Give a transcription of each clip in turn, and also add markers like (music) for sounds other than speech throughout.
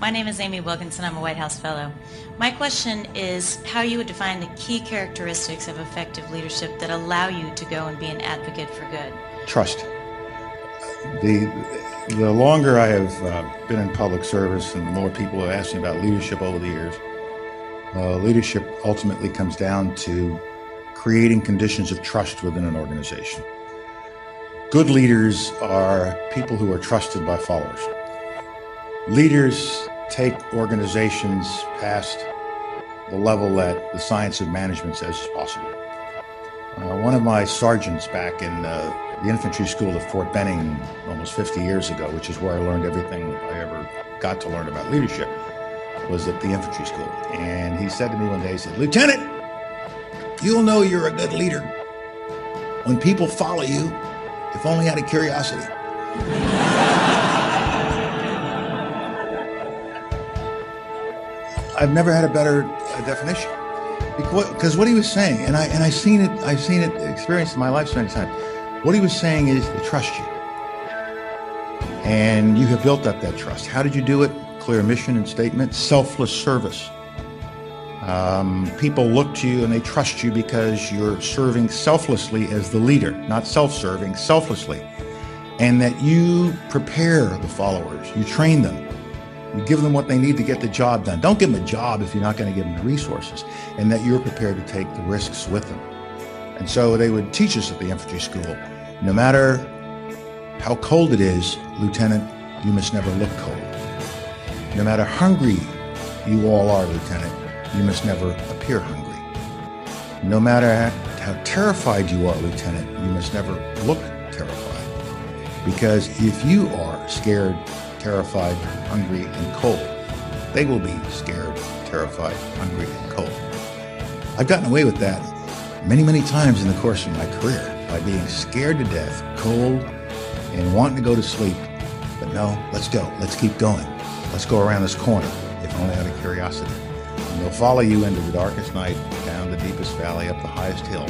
My name is Amy Wilkinson. I'm a White House Fellow. My question is how you would define the key characteristics of effective leadership that allow you to go and be an advocate for good. Trust. The, the longer I have uh, been in public service and the more people have asked me about leadership over the years, uh, leadership ultimately comes down to creating conditions of trust within an organization. Good leaders are people who are trusted by followers. Leaders take organizations past the level that the science of management says is possible. Uh, one of my sergeants back in uh, the infantry school at Fort Benning almost 50 years ago, which is where I learned everything I ever got to learn about leadership, was at the infantry school. And he said to me one day, he said, Lieutenant, you'll know you're a good leader when people follow you if only out of curiosity. I've never had a better uh, definition because what he was saying, and I and I seen it, I've seen it, experienced in my life so many times. What he was saying is to trust you, and you have built up that trust. How did you do it? Clear mission and statement, selfless service. Um, people look to you and they trust you because you're serving selflessly as the leader, not self serving, selflessly. And that you prepare the followers, you train them, you give them what they need to get the job done. Don't give them a job if you're not going to give them the resources, and that you're prepared to take the risks with them. And so they would teach us at the infantry school no matter how cold it is, Lieutenant, you must never look cold. No matter hungry you all are, Lieutenant, you must never appear hungry. No matter how terrified you are, Lieutenant, you must never look terrified. Because if you are scared, terrified, hungry, and cold, they will be scared, terrified, hungry, and cold. I've gotten away with that many, many times in the course of my career by being scared to death, cold, and wanting to go to sleep. But no, let's go. Let's keep going. Let's go around this corner, if only out of curiosity. And they'll follow you into the darkest night, down the deepest valley, up the highest hill,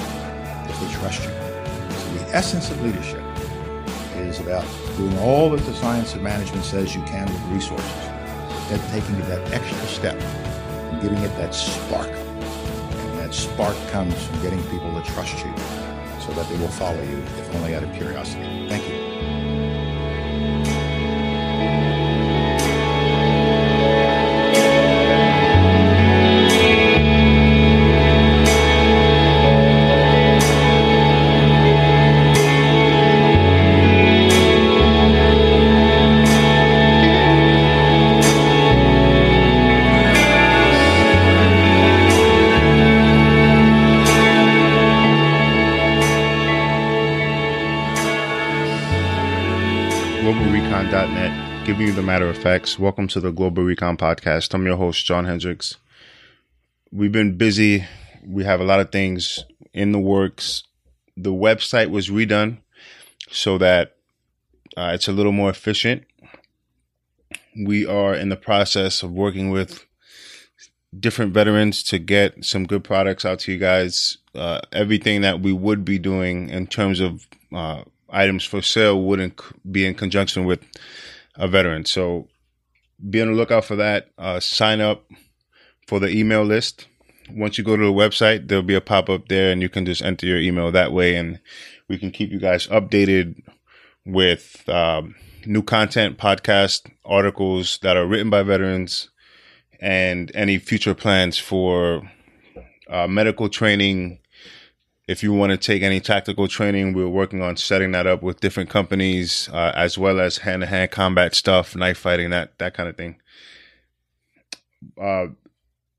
if they trust you. So the essence of leadership is about doing all that the science of management says you can with resources, then taking it that extra step and giving it that spark. And that spark comes from getting people to trust you so that they will follow you, if only out of curiosity. Thank you. You the matter of facts. Welcome to the Global Recon Podcast. I'm your host, John Hendricks. We've been busy. We have a lot of things in the works. The website was redone so that uh, it's a little more efficient. We are in the process of working with different veterans to get some good products out to you guys. Uh, everything that we would be doing in terms of uh, items for sale wouldn't be in conjunction with a veteran. So be on the lookout for that. Uh, sign up for the email list. Once you go to the website, there'll be a pop up there, and you can just enter your email that way, and we can keep you guys updated with um, new content, podcast, articles that are written by veterans, and any future plans for uh, medical training if you want to take any tactical training, we're working on setting that up with different companies, uh, as well as hand to hand combat stuff, knife fighting, that that kind of thing. Uh,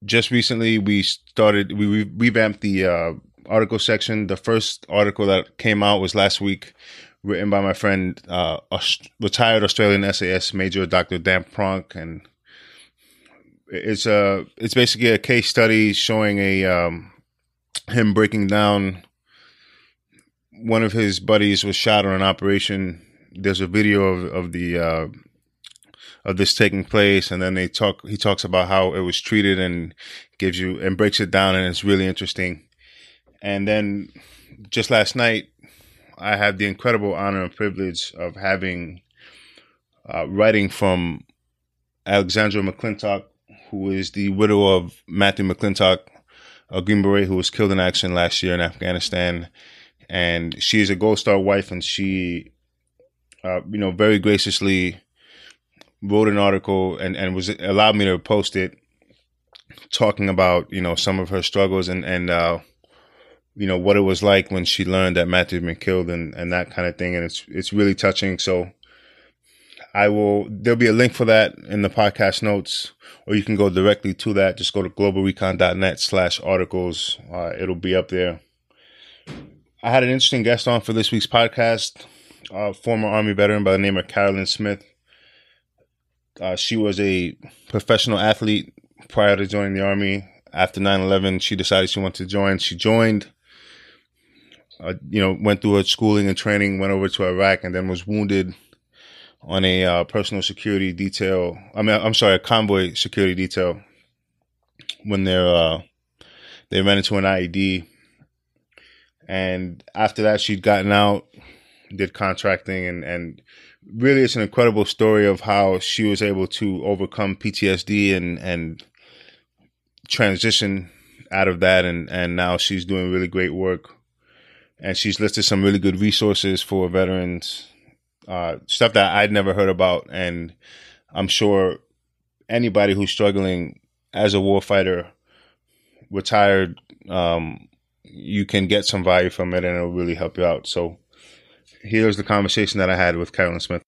just recently, we started we re- revamped the uh, article section. The first article that came out was last week, written by my friend, uh, Aust- retired Australian SAS Major Dr. Dan Pronk, and it's a it's basically a case study showing a um, him breaking down one of his buddies was shot on an operation. There's a video of, of the uh, of this taking place, and then they talk. He talks about how it was treated and gives you and breaks it down, and it's really interesting. And then just last night, I had the incredible honor and privilege of having uh, writing from Alexandra McClintock, who is the widow of Matthew McClintock, a Green Beret who was killed in action last year in Afghanistan. And she is a Gold Star wife, and she, uh, you know, very graciously wrote an article and, and was allowed me to post it talking about, you know, some of her struggles and, and, uh, you know, what it was like when she learned that Matthew had been killed and, and that kind of thing. And it's, it's really touching. So I will, there'll be a link for that in the podcast notes, or you can go directly to that. Just go to globalrecon.net slash articles. Uh, it'll be up there. I had an interesting guest on for this week's podcast, a former Army veteran by the name of Carolyn Smith. Uh, she was a professional athlete prior to joining the Army. After 9 11, she decided she wanted to join. She joined, uh, you know, went through her schooling and training, went over to Iraq, and then was wounded on a uh, personal security detail. I mean, I'm sorry, a convoy security detail when they're, uh, they ran into an IED. And after that, she'd gotten out, did contracting, and, and really it's an incredible story of how she was able to overcome PTSD and and transition out of that and and now she's doing really great work and she's listed some really good resources for veterans uh, stuff that I'd never heard about and I'm sure anybody who's struggling as a warfighter retired um, you can get some value from it and it'll really help you out so here's the conversation that I had with Carolyn Smith.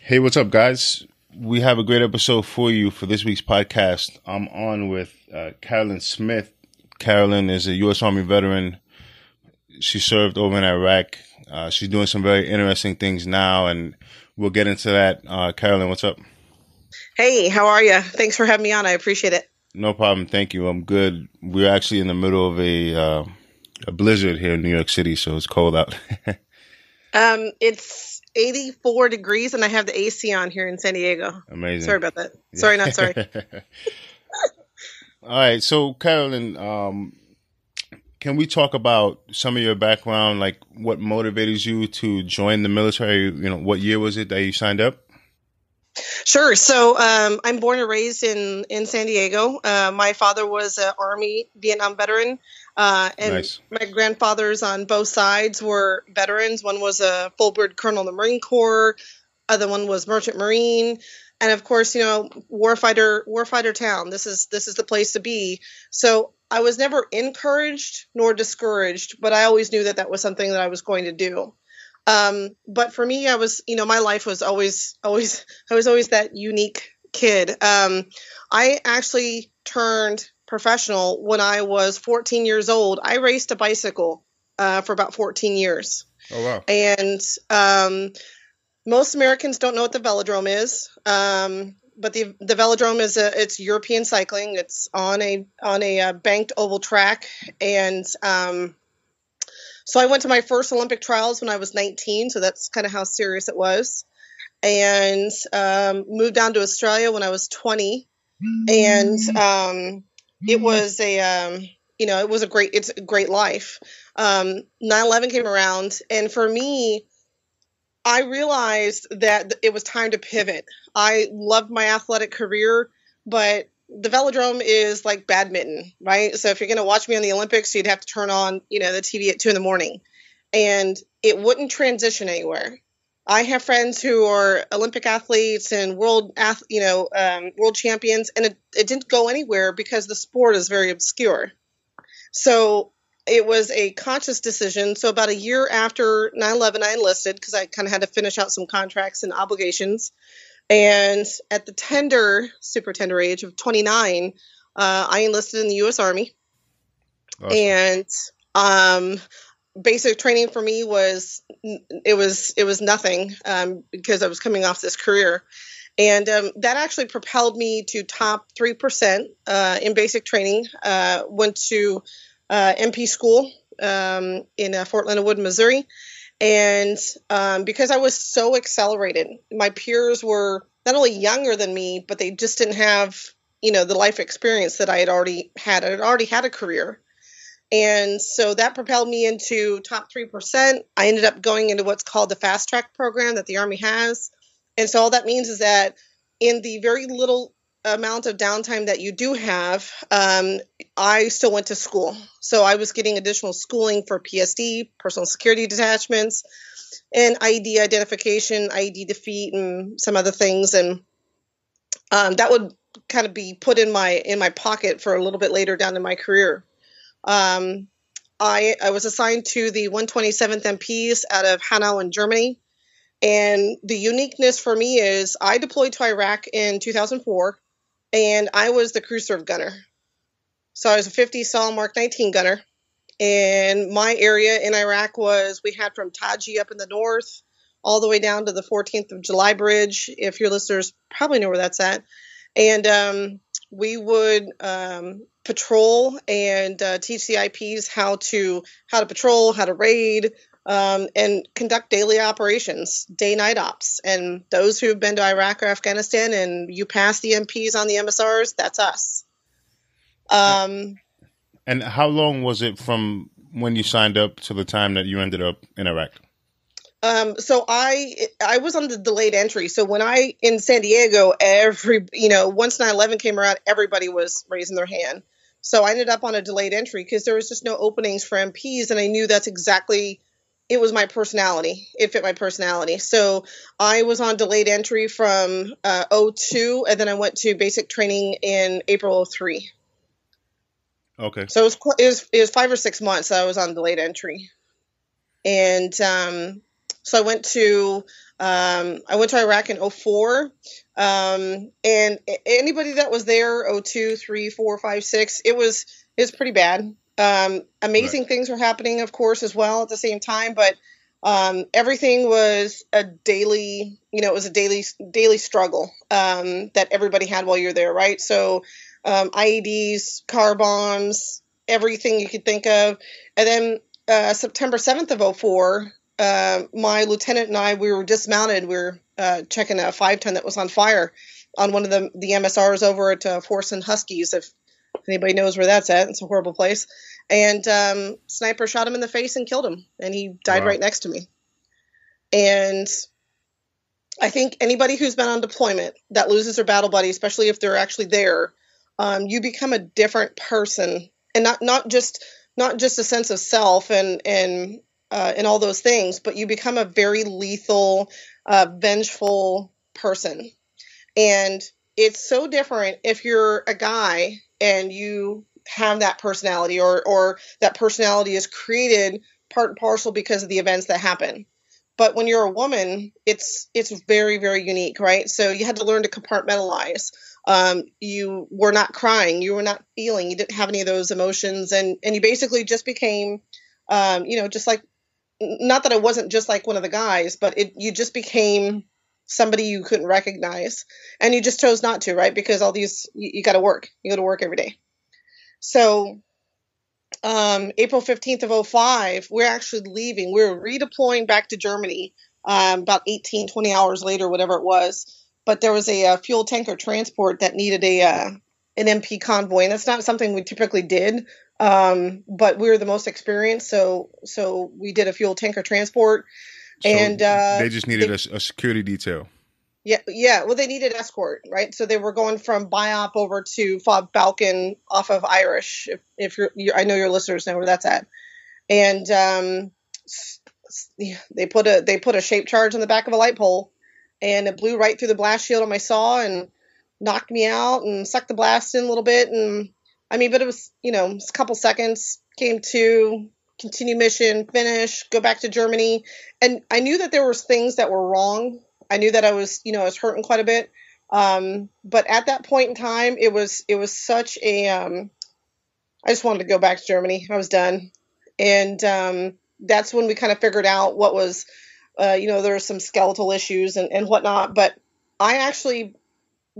Hey, what's up, guys? We have a great episode for you for this week's podcast. I'm on with uh, Carolyn Smith. Carolyn is a U.S. Army veteran. She served over in Iraq. Uh, she's doing some very interesting things now, and we'll get into that. Uh, Carolyn, what's up? Hey, how are you? Thanks for having me on. I appreciate it. No problem. Thank you. I'm good. We're actually in the middle of a uh, a blizzard here in New York City, so it's cold out. (laughs) um, it's 84 degrees, and I have the AC on here in San Diego. Amazing. Sorry about that. Sorry, not sorry. (laughs) All right, so Carolyn, um, can we talk about some of your background, like what motivated you to join the military? You know, what year was it that you signed up? Sure. So um, I'm born and raised in in San Diego. Uh, my father was an Army Vietnam veteran, uh, and nice. my grandfathers on both sides were veterans. One was a full-bird colonel in the Marine Corps. Other one was merchant marine, and of course, you know, warfighter warfighter town. This is this is the place to be. So I was never encouraged nor discouraged, but I always knew that that was something that I was going to do. Um, but for me, I was, you know, my life was always, always, (laughs) I was always that unique kid. Um, I actually turned professional when I was 14 years old. I raced a bicycle uh, for about 14 years. Oh wow! And um, most Americans don't know what the velodrome is. Um, but the the velodrome is a it's European cycling. It's on a on a uh, banked oval track, and um, so I went to my first Olympic trials when I was 19, so that's kind of how serious it was. And um, moved down to Australia when I was 20, and um, it was a um, you know it was a great it's a great life. Um, 9/11 came around, and for me, I realized that it was time to pivot. I loved my athletic career, but the velodrome is like badminton, right? So if you're going to watch me on the Olympics, you'd have to turn on, you know, the TV at two in the morning, and it wouldn't transition anywhere. I have friends who are Olympic athletes and world, ath- you know, um, world champions, and it, it didn't go anywhere because the sport is very obscure. So it was a conscious decision. So about a year after 9/11, I enlisted because I kind of had to finish out some contracts and obligations. And at the tender, super tender age of 29, uh, I enlisted in the U.S. Army. Awesome. And um, basic training for me was it was it was nothing um, because I was coming off this career, and um, that actually propelled me to top three percent uh, in basic training. Uh, went to uh, MP school um, in uh, Fort Leonard Wood, Missouri, and um, because I was so accelerated, my peers were not only younger than me, but they just didn't have, you know, the life experience that I had already had. I had already had a career. And so that propelled me into top 3%. I ended up going into what's called the fast track program that the Army has. And so all that means is that in the very little amount of downtime that you do have, um, I still went to school. So I was getting additional schooling for PSD, personal security detachments, and ID identification, ID defeat, and some other things. And um, that would kind of be put in my in my pocket for a little bit later down in my career. Um, I, I was assigned to the 127th MPs out of Hanau in Germany. And the uniqueness for me is I deployed to Iraq in 2004 and I was the crew serve gunner. So I was a 50 cal Mark 19 gunner. And my area in Iraq was we had from Taji up in the north all the way down to the 14th of July Bridge. If your listeners probably know where that's at. And um, we would um, patrol and uh, teach the IPs how to how to patrol, how to raid, um, and conduct daily operations, day night ops. And those who've been to Iraq or Afghanistan and you pass the MPs on the MSRs, that's us. Um, and how long was it from when you signed up to the time that you ended up in Iraq? Um, so I I was on the delayed entry. So when I in San Diego, every you know once 9/11 came around, everybody was raising their hand. So I ended up on a delayed entry because there was just no openings for MPs, and I knew that's exactly it was my personality. It fit my personality. So I was on delayed entry from uh, 02, and then I went to basic training in April 03. Okay. So it was, it was, it was five or six months that I was on delayed entry, and um, so I went to um, I went to Iraq in 04. Um, and anybody that was there 02, 3, 4, 5, 6, it was it was pretty bad. Um, amazing right. things were happening, of course, as well at the same time, but um, everything was a daily, you know, it was a daily daily struggle um, that everybody had while you're there, right? So um, IEDs, car bombs, everything you could think of, and then uh, September 7th of 04, uh, my lieutenant and I, we were dismounted. We were uh, checking a five ton that was on fire on one of the the MSRs over at uh, Force and Huskies. If anybody knows where that's at, it's a horrible place. And um, sniper shot him in the face and killed him, and he died wow. right next to me. And I think anybody who's been on deployment that loses their battle buddy, especially if they're actually there, um, you become a different person, and not not just not just a sense of self and and uh, and all those things, but you become a very lethal, uh, vengeful person. And it's so different if you're a guy and you have that personality or or that personality is created part and parcel because of the events that happen. But when you're a woman, it's it's very very unique, right? So you had to learn to compartmentalize. Um, you were not crying, you were not feeling, you didn't have any of those emotions, and and you basically just became, um, you know, just like not that I wasn't just like one of the guys, but it you just became somebody you couldn't recognize, and you just chose not to, right? Because all these you, you got to work, you go to work every day. So, um, April fifteenth of 05, we're actually leaving. We we're redeploying back to Germany um, about 18, 20 hours later, whatever it was. But there was a, a fuel tanker transport that needed a uh, an MP convoy, and that's not something we typically did. Um, but we were the most experienced, so so we did a fuel tanker transport, so and uh, they just needed they, a, a, security detail. Yeah, yeah. Well, they needed escort, right? So they were going from BIAP over to Fob Falcon off of Irish. If, if you're, you're, I know your listeners know where that's at, and um, they put a they put a shape charge on the back of a light pole, and it blew right through the blast shield on my saw and knocked me out and sucked the blast in a little bit and I mean, but it was, you know, a couple seconds, came to, continue mission, finish, go back to Germany. And I knew that there was things that were wrong. I knew that I was, you know, I was hurting quite a bit. Um, but at that point in time, it was, it was such a, um, I just wanted to go back to Germany. I was done. And, um, that's when we kind of figured out what was, uh, you know, there were some skeletal issues and, and whatnot. But I actually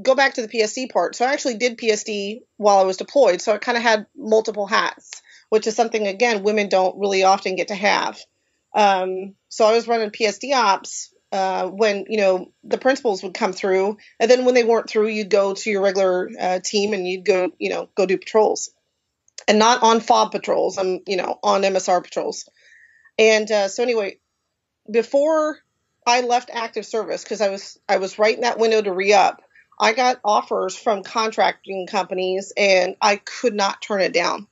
go back to the PSD part. So I actually did PSD while I was deployed. So I kind of had multiple hats, which is something, again, women don't really often get to have. Um, so I was running PSD ops uh, when, you know, the principals would come through. And then when they weren't through, you'd go to your regular uh, team and you'd go, you know, go do patrols. And not on FOB patrols, I'm, you know, on MSR patrols. And uh, so anyway, before I left active service, because I was I was right in that window to re up, I got offers from contracting companies and I could not turn it down.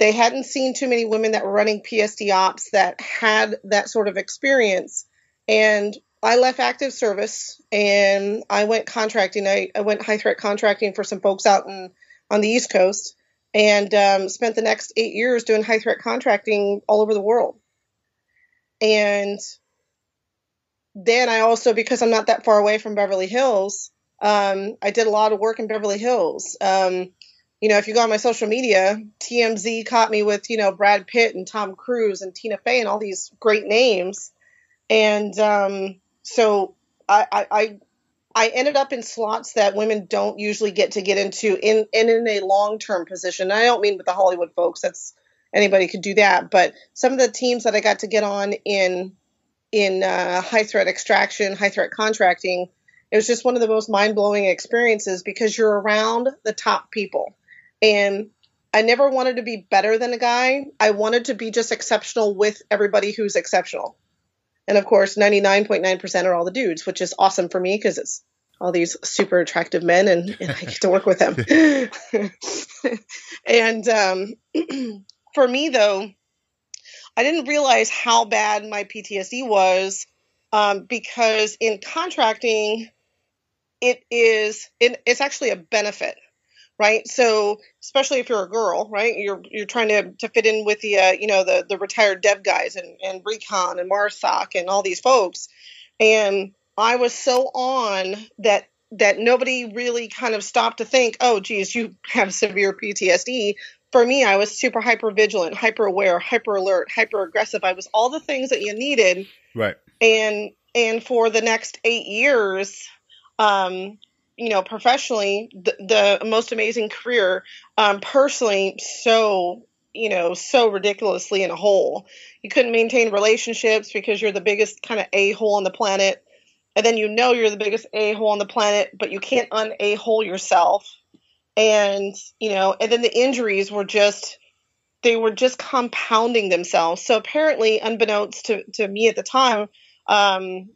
They hadn't seen too many women that were running PSD ops that had that sort of experience. And I left active service and I went contracting. I, I went high threat contracting for some folks out in, on the East Coast and um, spent the next eight years doing high threat contracting all over the world. And then I also, because I'm not that far away from Beverly Hills, um, I did a lot of work in Beverly Hills. Um, you know, if you go on my social media, TMZ caught me with, you know, Brad Pitt and Tom Cruise and Tina Fey and all these great names. And um, so I, I, I, ended up in slots that women don't usually get to get into in, in, in a long term position. I don't mean with the Hollywood folks, that's anybody could do that. But some of the teams that I got to get on in in uh, high threat extraction, high threat contracting, it was just one of the most mind blowing experiences because you're around the top people. And I never wanted to be better than a guy. I wanted to be just exceptional with everybody who's exceptional. And of course, 99.9% are all the dudes, which is awesome for me because it's all these super attractive men and, and I get to work with them. (laughs) and um, (clears throat) for me, though, I didn't realize how bad my PTSD was um, because in contracting, it is it, it's actually a benefit, right? So especially if you're a girl, right? You're you're trying to, to fit in with the uh, you know the the retired dev guys and and Recon and Marsoc and all these folks, and I was so on that that nobody really kind of stopped to think, oh, geez, you have severe PTSD for me, I was super hyper vigilant, hyper aware, hyper alert, hyper aggressive. I was all the things that you needed. Right. And and for the next eight years, um, you know, professionally, the, the most amazing career. Um, personally, so you know, so ridiculously in a hole. You couldn't maintain relationships because you're the biggest kind of a hole on the planet, and then you know you're the biggest a hole on the planet, but you can't un a hole yourself and you know and then the injuries were just they were just compounding themselves so apparently unbeknownst to, to me at the time um,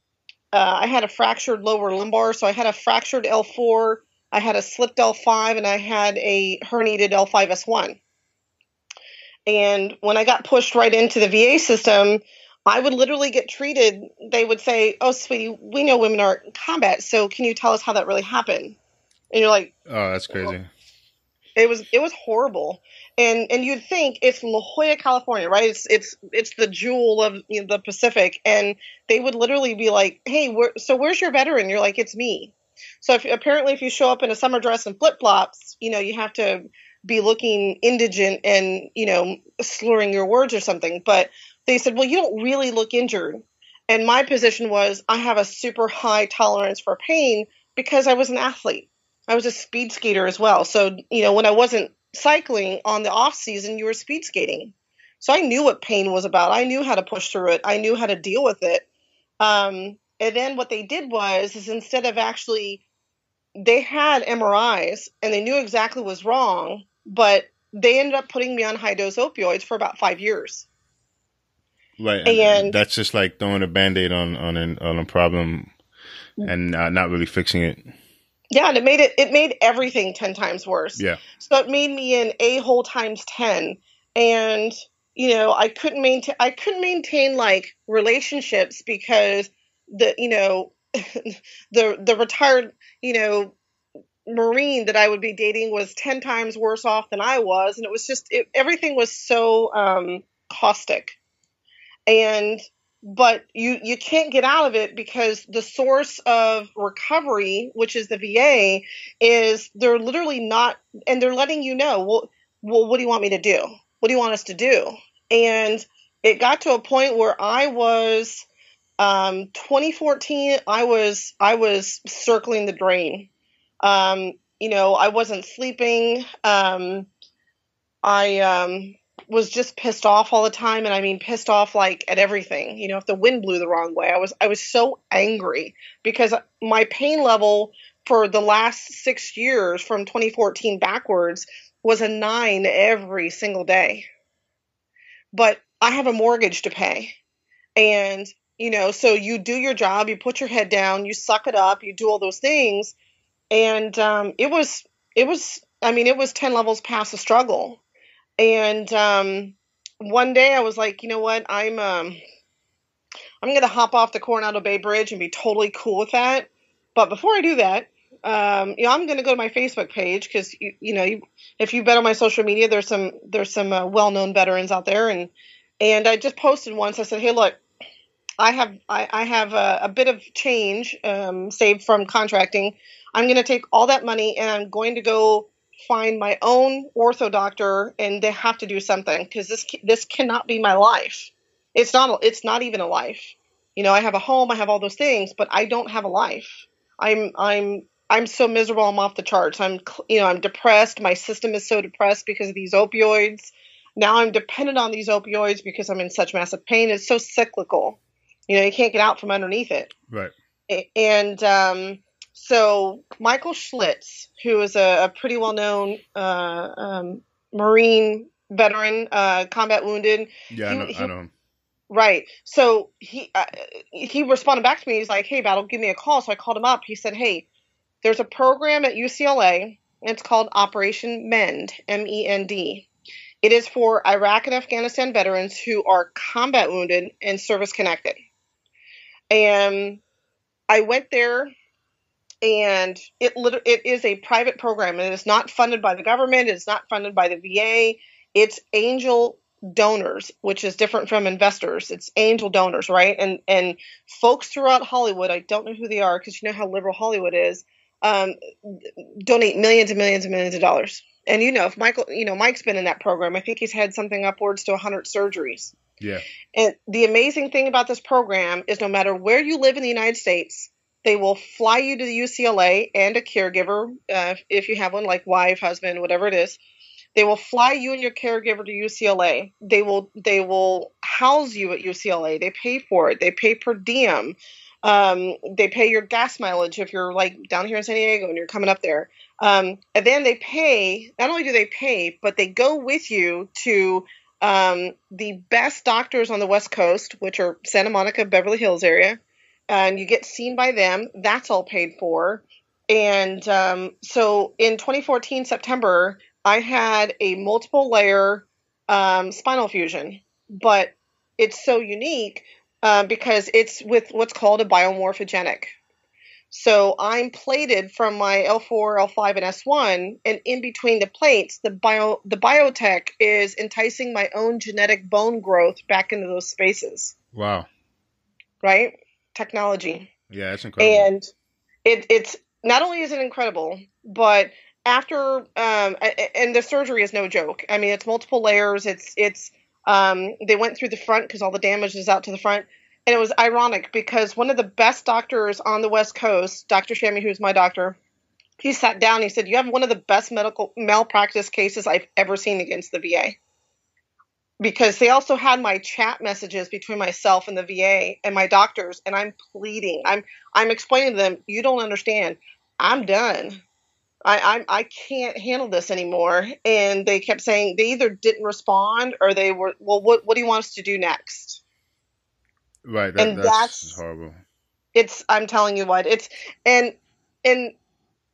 uh, i had a fractured lower lumbar so i had a fractured l4 i had a slipped l5 and i had a herniated l5s1 and when i got pushed right into the va system I would literally get treated. They would say, "Oh, sweetie, we know women are in combat, so can you tell us how that really happened?" and you're like, oh, that's crazy. It was it was horrible, and and you'd think it's La Jolla, California, right? It's it's it's the jewel of you know, the Pacific, and they would literally be like, "Hey, so where's your veteran?" You're like, "It's me." So if, apparently, if you show up in a summer dress and flip flops, you know you have to be looking indigent and you know slurring your words or something. But they said, "Well, you don't really look injured." And my position was, I have a super high tolerance for pain because I was an athlete. I was a speed skater as well. So, you know, when I wasn't cycling on the off season, you were speed skating. So I knew what pain was about. I knew how to push through it. I knew how to deal with it. Um, and then what they did was, is instead of actually, they had MRIs and they knew exactly what was wrong, but they ended up putting me on high dose opioids for about five years. Right, and that's just like throwing a band aid on on an, on a problem and uh, not really fixing it. Yeah, and it made it it made everything ten times worse. Yeah. So it made me an a hole times ten, and you know I couldn't maintain I couldn't maintain like relationships because the you know (laughs) the the retired you know marine that I would be dating was ten times worse off than I was, and it was just it, everything was so um, caustic, and but you you can't get out of it because the source of recovery which is the VA is they're literally not and they're letting you know well well what do you want me to do? What do you want us to do? And it got to a point where I was um, 2014 I was I was circling the drain. Um, you know I wasn't sleeping. Um, I um, was just pissed off all the time and I mean pissed off like at everything. You know, if the wind blew the wrong way, I was I was so angry because my pain level for the last 6 years from 2014 backwards was a 9 every single day. But I have a mortgage to pay. And you know, so you do your job, you put your head down, you suck it up, you do all those things and um, it was it was I mean it was ten levels past the struggle, and um, one day I was like, you know what, I'm um, I'm gonna hop off the Coronado Bay Bridge and be totally cool with that. But before I do that, um, you know, I'm to go to my Facebook page because you, you know, you, if you've been on my social media, there's some there's some uh, well-known veterans out there, and and I just posted once. I said, hey, look, I have I, I have a, a, bit of change um, saved from contracting. I'm going to take all that money and I'm going to go find my own ortho doctor, and they have to do something because this this cannot be my life. It's not it's not even a life. You know, I have a home, I have all those things, but I don't have a life. I'm I'm I'm so miserable. I'm off the charts. I'm, you know, I'm depressed. My system is so depressed because of these opioids. Now I'm dependent on these opioids because I'm in such massive pain. It's so cyclical. You know, you can't get out from underneath it. Right. And um, so Michael Schlitz, who is a, a pretty well-known uh, um, Marine veteran, uh, combat wounded. Yeah, he, I, know, he, I know him. Right. So he uh, he responded back to me. He's like, "Hey, Battle, give me a call." So I called him up. He said, "Hey, there's a program at UCLA. It's called Operation MEND, M E N D. It is for Iraq and Afghanistan veterans who are combat wounded and service connected. And I went there and it it is a private program. It is not funded by the government. It's not funded by the VA. It's angel donors, which is different from investors. It's angel donors, right? And and folks throughout Hollywood, I don't know who they are because you know how liberal Hollywood is um, donate millions and millions and millions of dollars. And you know, if Michael, you know, Mike's been in that program, I think he's had something upwards to 100 surgeries. Yeah. And the amazing thing about this program is no matter where you live in the United States, they will fly you to the UCLA and a caregiver, uh, if you have one, like wife, husband, whatever it is. They will fly you and your caregiver to UCLA. They will they will house you at UCLA. They pay for it. They pay per diem. Um, they pay your gas mileage if you're like down here in San Diego and you're coming up there. Um, and then they pay, not only do they pay, but they go with you to um, the best doctors on the West Coast, which are Santa Monica, Beverly Hills area. And you get seen by them. That's all paid for. And um, so in 2014, September, I had a multiple layer um, spinal fusion, but it's so unique uh, because it's with what's called a biomorphogenic. So I'm plated from my L4, L5, and S1, and in between the plates, the bio the biotech is enticing my own genetic bone growth back into those spaces. Wow! Right? Technology. Yeah, it's incredible. And it, it's not only is it incredible, but after um, and the surgery is no joke. I mean, it's multiple layers. It's it's um, they went through the front because all the damage is out to the front. And it was ironic because one of the best doctors on the West Coast, Dr. Shammy, who's my doctor, he sat down. He said, "You have one of the best medical malpractice cases I've ever seen against the VA." Because they also had my chat messages between myself and the VA and my doctors, and I'm pleading. I'm I'm explaining to them, "You don't understand. I'm done. I, I I can't handle this anymore. And they kept saying they either didn't respond or they were, well, what what do you want us to do next? Right, that, and that's, that's horrible. It's I'm telling you what it's and and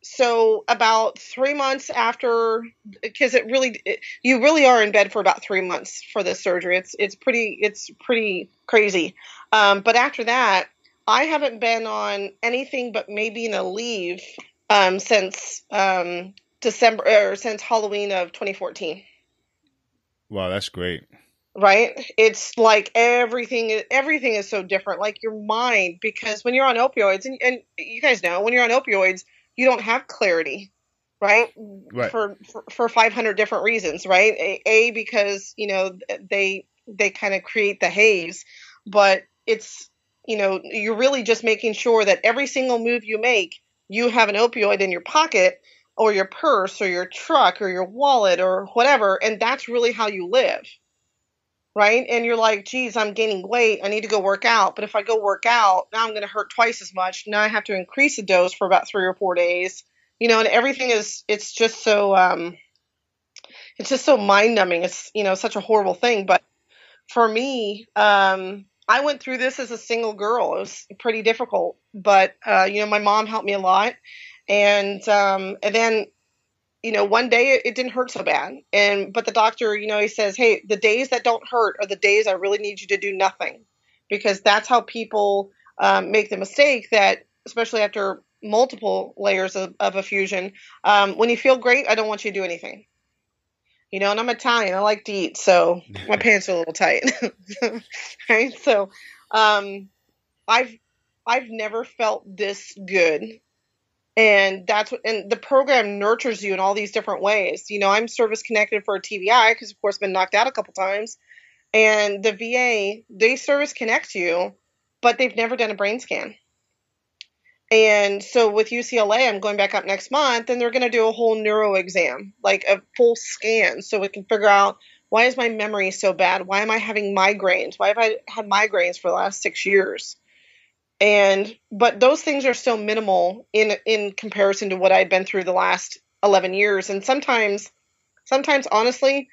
so about three months after because it really it, you really are in bed for about three months for this surgery it's it's pretty it's pretty crazy um, but after that i haven't been on anything but maybe in Aleve um, since um, December or since Halloween of 2014. Wow, that's great. Right? It's like everything everything is so different. Like your mind, because when you're on opioids, and, and you guys know when you're on opioids, you don't have clarity, right? Right. For for, for 500 different reasons, right? A, a because you know they they kind of create the haze, but it's you know you're really just making sure that every single move you make you have an opioid in your pocket or your purse or your truck or your wallet or whatever, and that's really how you live. Right? And you're like, geez, I'm gaining weight. I need to go work out. But if I go work out, now I'm going to hurt twice as much. Now I have to increase the dose for about three or four days. You know, and everything is, it's just so, um, it's just so mind numbing. It's, you know, such a horrible thing. But for me, um, I went through this as a single girl. It was pretty difficult, but uh, you know, my mom helped me a lot, and um, and then you know one day it, it didn't hurt so bad. And but the doctor you know he says hey the days that don't hurt are the days i really need you to do nothing. Because that's how people um, make the mistake that especially after multiple layers of, of a fusion um, when you feel great i don't want you to do anything. You know and i'm italian i like to eat so my (laughs) pants are a little tight. (laughs) Right? So um, i've i've never felt this good and that's what and the program nurtures you in all these different ways. You know i'm service connected for a tbi because of course been knocked out a couple times. And the va they service connect you but they've never done a brain scan. And so with ucla i'm going back up next month and they're going to do a whole neuro exam like a full scan so we can figure out why is my memory so bad? Why am i having migraines? Why have i had migraines for the last six years and but those things are so minimal in in comparison to what I'd been through the last 11 years. And sometimes sometimes honestly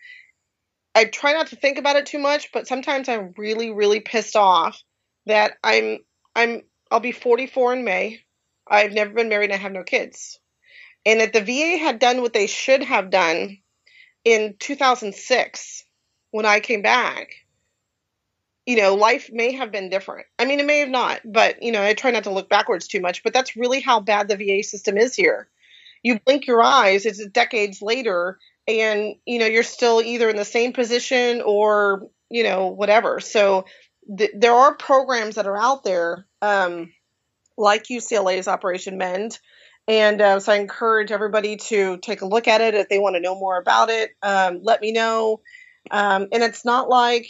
I try not to think about it too much but sometimes I'm really really pissed off that I'm I'm I'll be 44 in May. I've never been married and I have no kids. And that the VA had done what they should have done in 2006 when I came back you know, life may have been different. I mean, it may have not, but, you know, I try not to look backwards too much, but that's really how bad the VA system is here. You blink your eyes, it's decades later, and, you know, you're still either in the same position or, you know, whatever. So th- there are programs that are out there, um, like UCLA's Operation Mend. And uh, so I encourage everybody to take a look at it if they want to know more about it. Um, let me know. Um, and it's not like,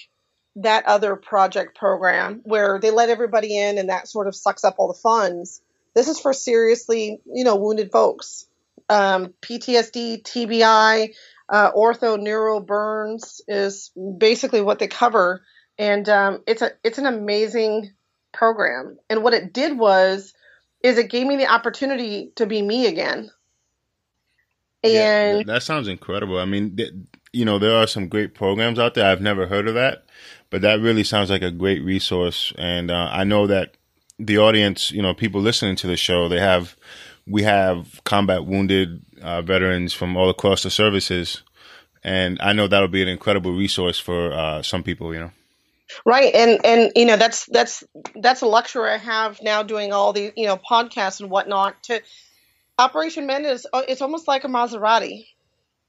that other project program where they let everybody in and that sort of sucks up all the funds. This is for seriously, you know, wounded folks. Um, PTSD, TBI, uh, ortho, neuro, burns is basically what they cover, and um, it's a it's an amazing program. And what it did was, is it gave me the opportunity to be me again. And yeah, that sounds incredible. I mean, you know, there are some great programs out there. I've never heard of that, but that really sounds like a great resource. And uh, I know that the audience, you know, people listening to the show, they have, we have combat wounded uh, veterans from all across the services, and I know that'll be an incredible resource for uh, some people. You know. Right, and and you know that's that's that's a luxury I have now doing all the you know podcasts and whatnot. To Operation Mend is uh, it's almost like a Maserati,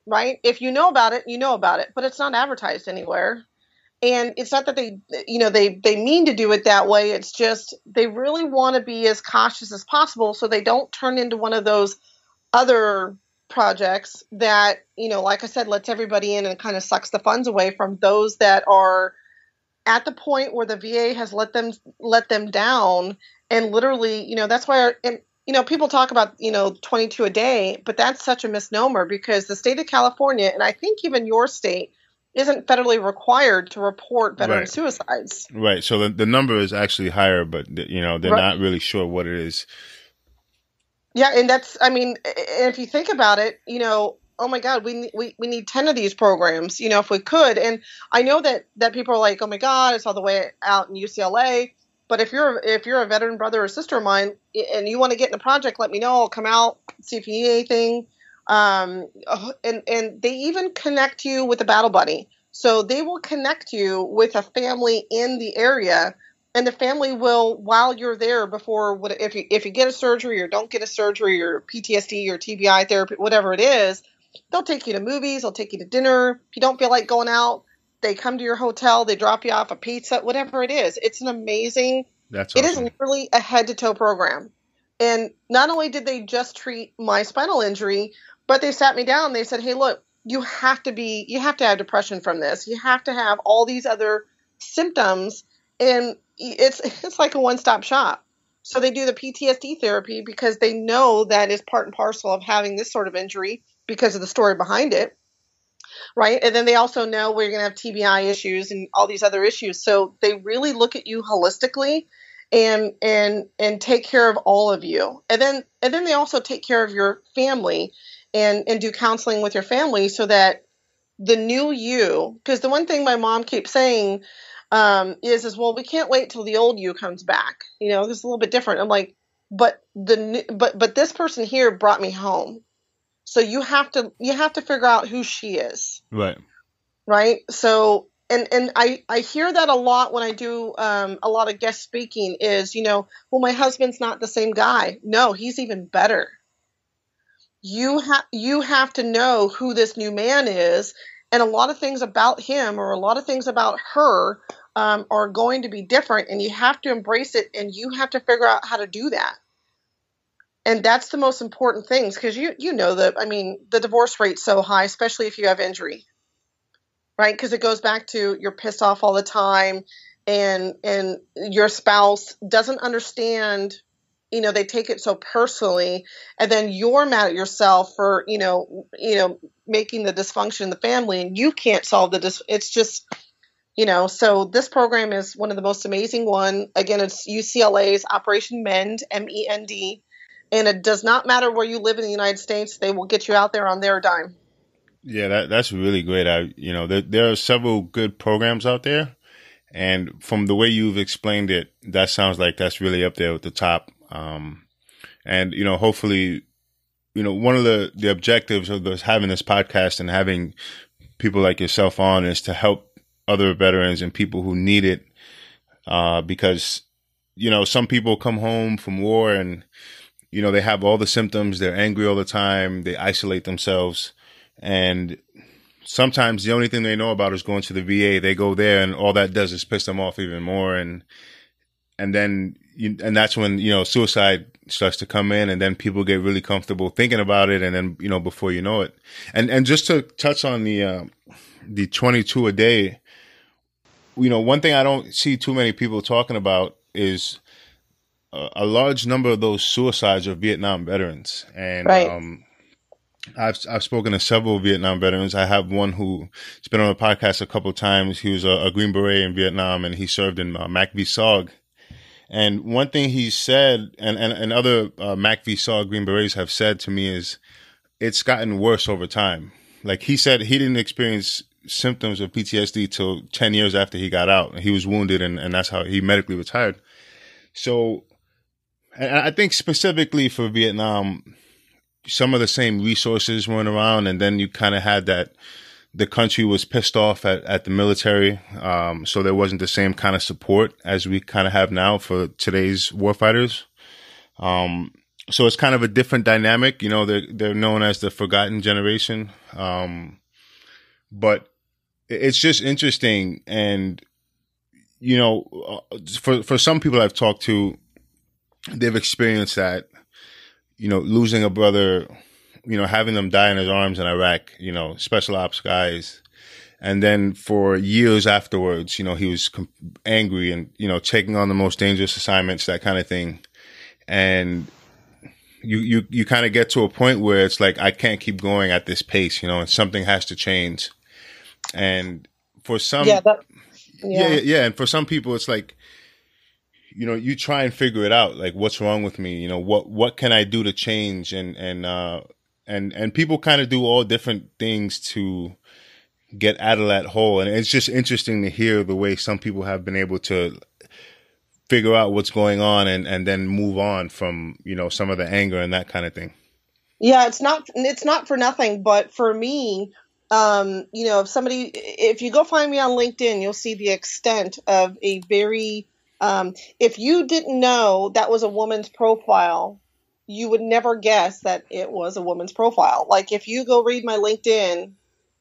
right? If you know about it, you know about it, but it's not advertised anywhere. And it's not that they you know they they mean to do it that way. It's just they really want to be as cautious as possible so they don't turn into one of those other projects that you know like i said lets everybody in and kind of sucks the funds away from those that are at the point where the va has let them let them down. And literally you know that's why our, and you know people talk about you know 22 a day but that's such a misnomer because the state of california and i think even your state isn't federally required to report veteran right. suicides. Right. So the, the number is actually higher, but you know they're right. not really sure what it is. Yeah, and that's I mean, if you think about it, you know, oh my God, we we we need ten of these programs, you know, if we could. And I know that that people are like, oh my God, it's all the way out in UCLA. But if you're if you're a veteran brother or sister of mine and you want to get in a project, let me know. I'll come out, see if you need anything um, and and they even connect you with a battle buddy. So they will connect you with a family in the area, and the family will, while you're there, before what if you if you get a surgery or don't get a surgery or PTSD or TBI therapy, whatever it is, they'll take you to movies, they'll take you to dinner. If you don't feel like going out, they come to your hotel, they drop you off a pizza, whatever it is. It's an amazing. That's awesome. it is literally a head to toe program. And not only did they just treat my spinal injury, but they sat me down. They said, "Hey, look, you have to be, you have to have depression from this. You have to have all these other symptoms, and it's (laughs) it's like a one stop shop." So they do the PTSD therapy because they know that is part and parcel of having this sort of injury because of the story behind it. Right. And then they also know we're going to have TBI issues and all these other issues. So they really look at you holistically and and and take care of all of you. And then and then they also take care of your family and and do counseling with your family so that the new you because the one thing my mom keeps saying um, is is well we can't wait till the old you comes back you know it's a little bit different i'm like but the but but this person here brought me home so you have to you have to figure out who she is. Right. Right? So and and I I hear that a lot when I do um, a lot of guest speaking is you know well my husband's not the same guy. No he's even better. You have you have to know who this new man is and a lot of things about him or a lot of things about her um, are going to be different and you have to embrace it and you have to figure out how to do that and that's the most important things because you you know that i mean the divorce rate's so high especially if you have injury right? Because it goes back to you're pissed off all the time and and your spouse doesn't understand you know they take it so personally and then you're mad at yourself for you know you know making the dysfunction in the family and you can't solve the dis- it's just you know so this program is one of the most amazing one. Again it's ucla's operation mend m-e-n-d and it does not matter where you live in the united states they will get you out there on their dime. Yeah that, that's really great. I you know there, there are several good programs out there. And from the way you've explained it that sounds like that's really up there at the top. Um, and you know hopefully you know one of the the objectives of this having this podcast and having people like yourself on is to help other veterans and people who need it. Uh, because you know some people come home from war and you know they have all the symptoms they're angry all the time they isolate themselves and sometimes the only thing they know about is going to the VA they go there and all that does is piss them off even more and and then you, and that's when you know suicide starts to come in and then people get really comfortable thinking about it and then you know before you know it. And and just to touch on the uh, the 22 a day you know one thing i don't see too many people talking about is a, a large number of those suicides are vietnam veterans and right. um I've I've spoken to several Vietnam veterans. I have one who's been on the podcast a couple times. He was a, a Green Beret in Vietnam, and he served in uh, MACV-SOG, and one thing he said, and, and, and other uh, MACV-SOG Green Berets have said to me is, it's gotten worse over time. Like he said, he didn't experience symptoms of PTSD till 10 years after he got out. He was wounded and, and that's how he medically retired. So, and I think specifically for Vietnam, some of the same resources weren't around. And then you kind of had that the country was pissed off at, at the military. Um, so there wasn't the same kind of support as we kind of have now for today's warfighters. Um, so it's kind of a different dynamic. You know, they're, they're known as the forgotten generation. Um, but it's just interesting. And, you know, uh, for, for some people I've talked to, they've experienced that, you know, losing a brother you know, having them die in his arms in Iraq, you know, special ops guys. And then for years afterwards, you know, he was com- angry and, you know, taking on the most dangerous assignments, that kind of thing. And you, you, you kind of get to a point where it's like, I can't keep going at this pace, you know, and something has to change. And for some, yeah, that, yeah. yeah, yeah. And for some people, it's like, you know, you try and figure it out. Like, what's wrong with me? You know, what, what can I do to change? And, and, uh, and and people kind of do all different things to get out of that hole and it's just interesting to hear the way some people have been able to figure out what's going on and and then move on from you know some of the anger and that kind of thing yeah it's not it's not for nothing but for me um you know if somebody if you go find me on linkedin you'll see the extent of a very um if you didn't know that was a woman's profile you would never guess that it was a woman's profile. Like if you go read my LinkedIn,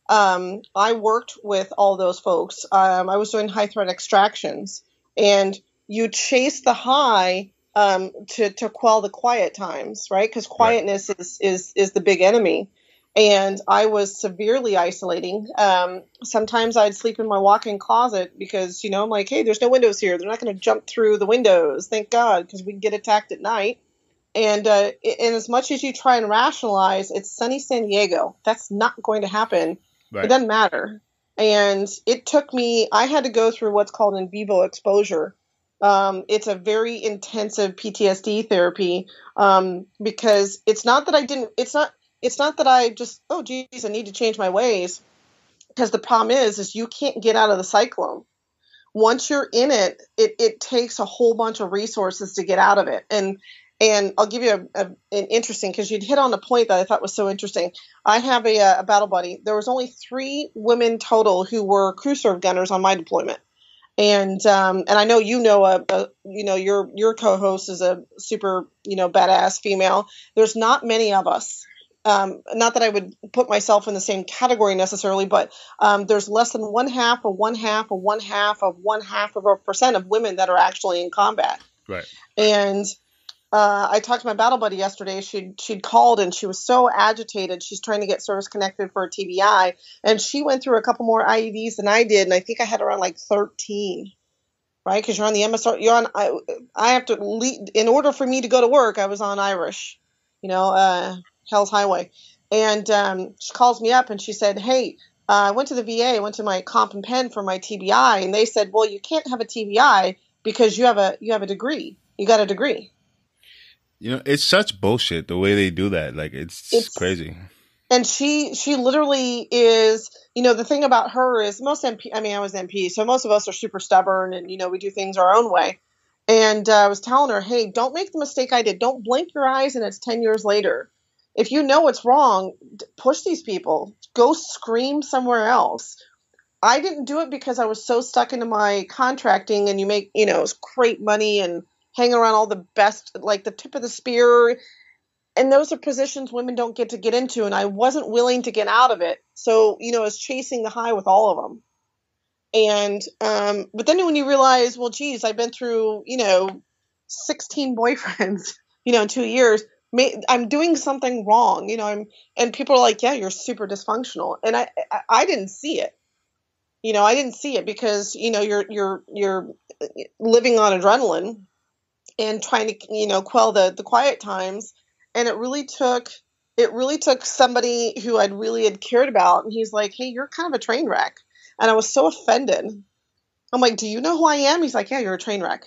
um, I worked with all those folks. Um, I was doing high threat extractions, and you chase the high um, to to quell the quiet times, right? Because quietness right. is is is the big enemy. And I was severely isolating. Um, sometimes I'd sleep in my walk-in closet because you know I'm like, hey, there's no windows here. They're not going to jump through the windows. Thank God, because we get attacked at night. And uh, and as much as you try and rationalize, it's sunny San Diego. That's not going to happen. Right. It doesn't matter. And it took me. I had to go through what's called in vivo exposure. Um, it's a very intensive PTSD therapy um, because it's not that I didn't. It's not. It's not that I just. Oh, geez, I need to change my ways. Because the problem is, is you can't get out of the cyclone once you're in it, it, it takes a whole bunch of resources to get out of it. And And I'll give you a, a, an interesting because you'd hit on a point that I thought was so interesting. I have a, uh, a battle buddy. There was only three women total who were crew serve gunners on my deployment and um, and I know you know a, a, you know your your co-host is a super you know badass female. There's not many of us. Um, not that I would put myself in the same category necessarily, but um, there's less than one half of one half of one half of one half of a percent of women that are actually in combat. Right. And uh, I talked to my battle buddy yesterday. She'd she'd called and she was so agitated. She's trying to get service connected for a TBI, and she went through a couple more IEDs than I did, and I think I had around like 13. Right, because you're on the MSR. You're on. I, I have to lead in order for me to go to work. I was on Irish, you know, uh, Hell's Highway, and um, she calls me up and she said, "Hey, uh, I went to the VA. I went to my comp and pen for my TBI, and they said, well, you can't have a TBI because you have a you have a degree. You got a degree." You know, it's such bullshit the way they do that. Like it's, it's crazy. And she she literally is, you know, the thing about her is most MP I mean, I was MP, so most of us are super stubborn and you know, we do things our own way. And uh, I was telling her, "Hey, don't make the mistake I did. Don't blink your eyes and it's 10 years later. If you know it's wrong, push these people. Go scream somewhere else." I didn't do it because I was so stuck into my contracting and you make, you know, great money and hang around all the best, like the tip of the spear. And those are positions women don't get to get into. And I wasn't willing to get out of it. So, you know, I was chasing the high with all of them. And, um, but then when you realize, well, geez, I've been through, you know, 16 (laughs) boyfriends, you know, in two years, I'm doing something wrong, you know, I'm, and people are like, yeah, you're super dysfunctional. And I, I, didn't see it. You know i didn't see it because you know you're you're you're living on adrenaline and trying to you know quell the the quiet times. And it really took it really took somebody who I'd really had cared about and he's like hey you're kind of a train wreck. And I was so offended. I'm like do you know who I am? He's like yeah you're a train wreck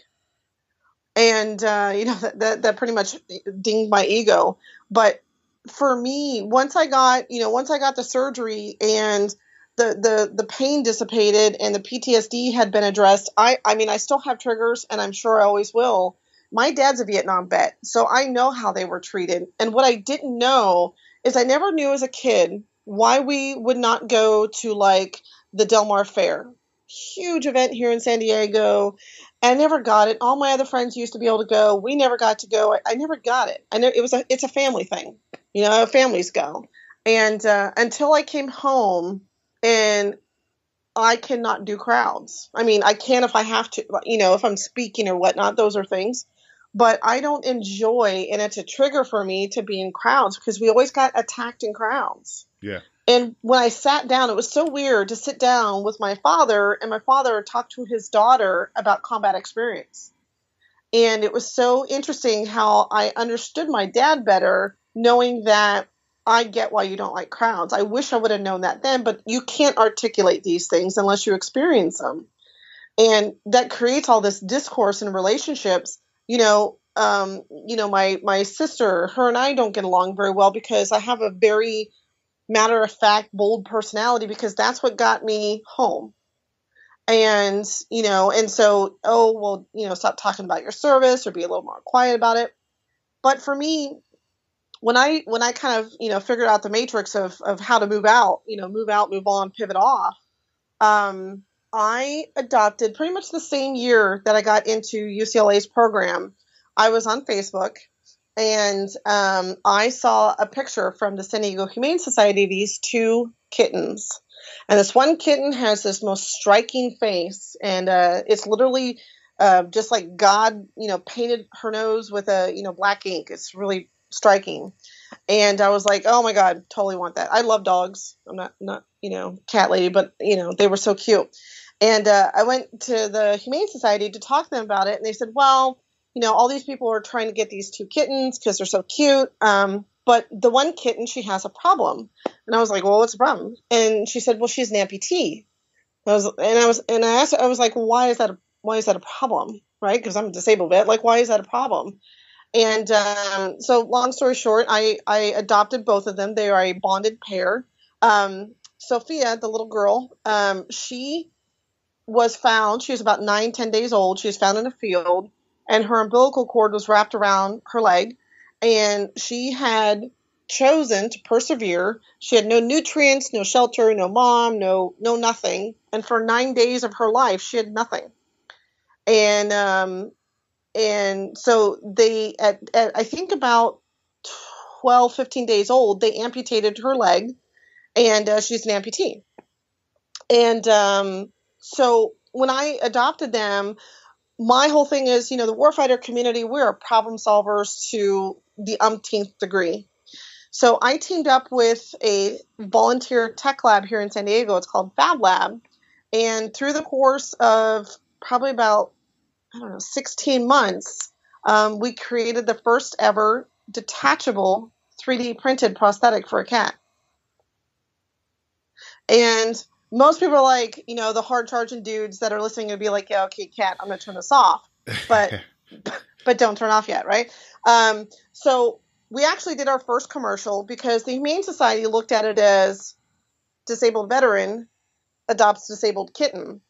and uh, you know (laughs) that, that that pretty much dinged my ego but for me once I got you know once I got the surgery and the, the the pain dissipated and the PTSD had been addressed. I I mean I still have triggers and I'm sure I always will, my dad's a Vietnam vet, so I know how they were treated. And what I didn't know is I never knew as a kid why we would not go to like the Del Mar Fair. Huge event here in San Diego. I never got it. All my other friends used to be able to go. We never got to go. I, I never got it. I know it was a it's a family thing. You know, families go. And uh, until I came home and I cannot do crowds. I mean, I can if I have to, you know, if I'm speaking or whatnot, those are things but I don't enjoy, and it's a trigger for me to be in crowds because we always got attacked in crowds. Yeah. And when I sat down, it was so weird to sit down with my father, and my father talked to his daughter about combat experience. And it was so interesting how I understood my dad better, knowing that I get why you don't like crowds. I wish I would have known that then, but you can't articulate these things unless you experience them. And that creates all this discourse in relationships you know, um, you know, my my sister, her and I don't get along very well because I have a very matter of fact, bold personality because that's what got me home. And, you know, and so, oh, well, you know, stop talking about your service or be a little more quiet about it. But for me, when I when I kind of, you know, figured out the matrix of of how to move out, you know, move out, move on, pivot off, um, I adopted pretty much the same year that I got into UCLA's program. I was on Facebook and um, I saw a picture from the San Diego Humane Society of these two kittens. And this one kitten has this most striking face, and uh, it's literally uh, just like God, you know, painted her nose with a you know black ink. It's really striking. And I was like, oh my god, totally want that. I love dogs. I'm not not you know cat lady, but you know they were so cute. And uh, I went to the Humane Society to talk to them about it, and they said, well, you know, all these people are trying to get these two kittens because they're so cute. Um, but the one kitten, she has a problem. And I was like, well, what's the problem? And she said, well, she's an amputee. I was, and I was, and I asked, I was like, why is that? A, why is that a problem? Right? Because I'm a disabled vet. Like, why is that a problem? And um, so, long story short, I I adopted both of them. They are a bonded pair. Um, Sophia, the little girl, um, she was found. She was about nine, ten days old. She was found in a field, and her umbilical cord was wrapped around her leg, and she had chosen to persevere. She had no nutrients, no shelter, no mom, no no nothing, and for nine days of her life, she had nothing. And um, and so they at, at I think about 12, 15 days old, they amputated her leg, and uh, she's an amputee. And um, so when I adopted them, my whole thing is, you know, the warfighter community, we're problem solvers to the umpteenth degree. So I teamed up with a volunteer tech lab here in San Diego. It's called Fab Lab. And through the course of probably about, I don't know, 16 months, um, we created the first ever detachable 3D printed prosthetic for a cat. And most people are like, you know, the hard charging dudes that are listening to be like, yeah, okay, cat, I'm gonna turn this off, but (laughs) but don't turn off yet, right? Um, so we actually did our first commercial because the Humane Society looked at it as disabled veteran adopts disabled kitten.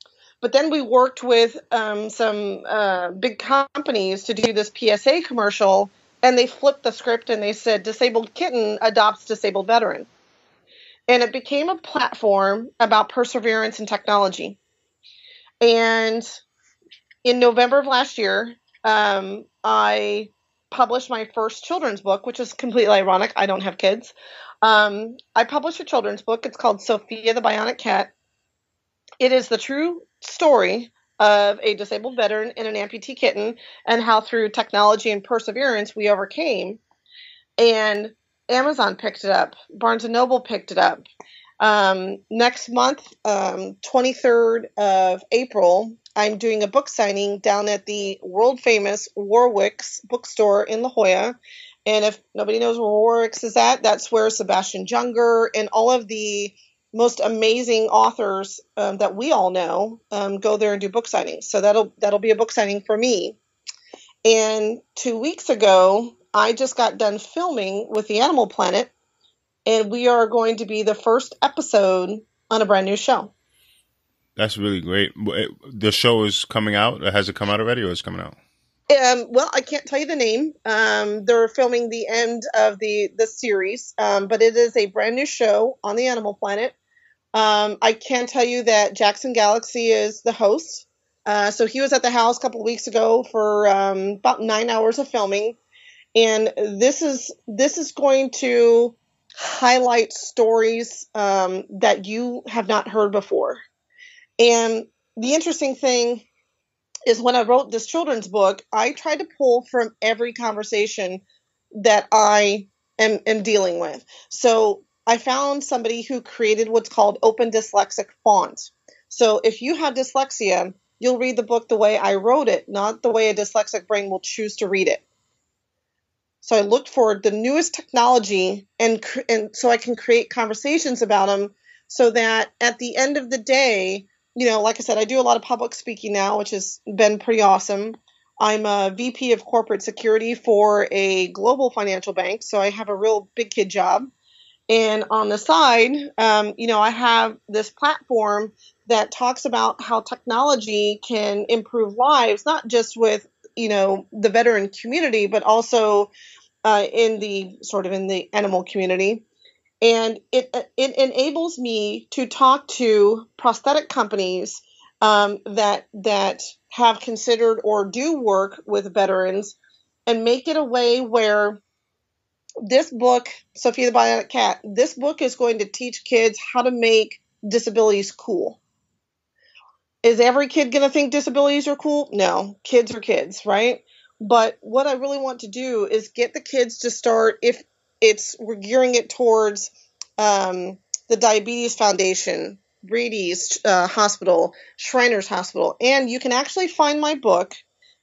But then we worked with um, some uh, big companies to do this PSA commercial, and they flipped the script and they said disabled kitten adopts disabled veteran and it became a platform about perseverance and technology. And in November of last year, um, I published my first children's book, which is completely ironic. I don't have kids. Um, I published a children's book. It's called Sophia the Bionic Cat. It is the true story of a disabled veteran and an amputee kitten, and how through technology and perseverance we overcame. And Amazon picked it up. Barnes and Noble picked it up. Um, next month, um, 23rd of April, I'm doing a book signing down at the world famous Warwick's bookstore in La Jolla. And if nobody knows where Warwick's is at, that's where Sebastian Junger and all of the most amazing authors um, that we all know um, go there and do book signings. So that'll that'll be a book signing for me. And two weeks ago, I just got done filming with the Animal Planet, and we are going to be the first episode on a brand new show. That's really great. The show is coming out. Has it come out already, or is it coming out? Um, well, I can't tell you the name. Um, they're filming the end of the the series, um, but it is a brand new show on the Animal Planet. Um, I can tell you that Jackson Galaxy is the host. Uh, so he was at the house a couple weeks ago for um, about nine hours of filming and this is this is going to highlight stories um, that you have not heard before. And the interesting thing is when I wrote this children's book, I tried to pull from every conversation that I am, am dealing with. So I found somebody who created what's called open dyslexic font. So if you have dyslexia, you'll read the book the way I wrote it, not the way a dyslexic brain will choose to read it. So I looked for the newest technology and and so I can create conversations about them so that at the end of the day, you know, like I said, I do a lot of public speaking now, which has been pretty awesome. I'm a VP of corporate security for a global financial bank, so I have a real big kid job. And on the side, um, you know, I have this platform that talks about how technology can improve lives, not just with you know the veteran community, but also uh, in the sort of in the animal community, and it it enables me to talk to prosthetic companies um, that that have considered or do work with veterans, and make it a way where this book, Sophia the Bionic Cat, this book is going to teach kids how to make disabilities cool. Is every kid going to think disabilities are cool? No, kids are kids, right? But what I really want to do is get the kids to start, if it's, we're gearing it towards um, the Diabetes Foundation, Rady's uh, Hospital, Shriners Hospital. And you can actually find my book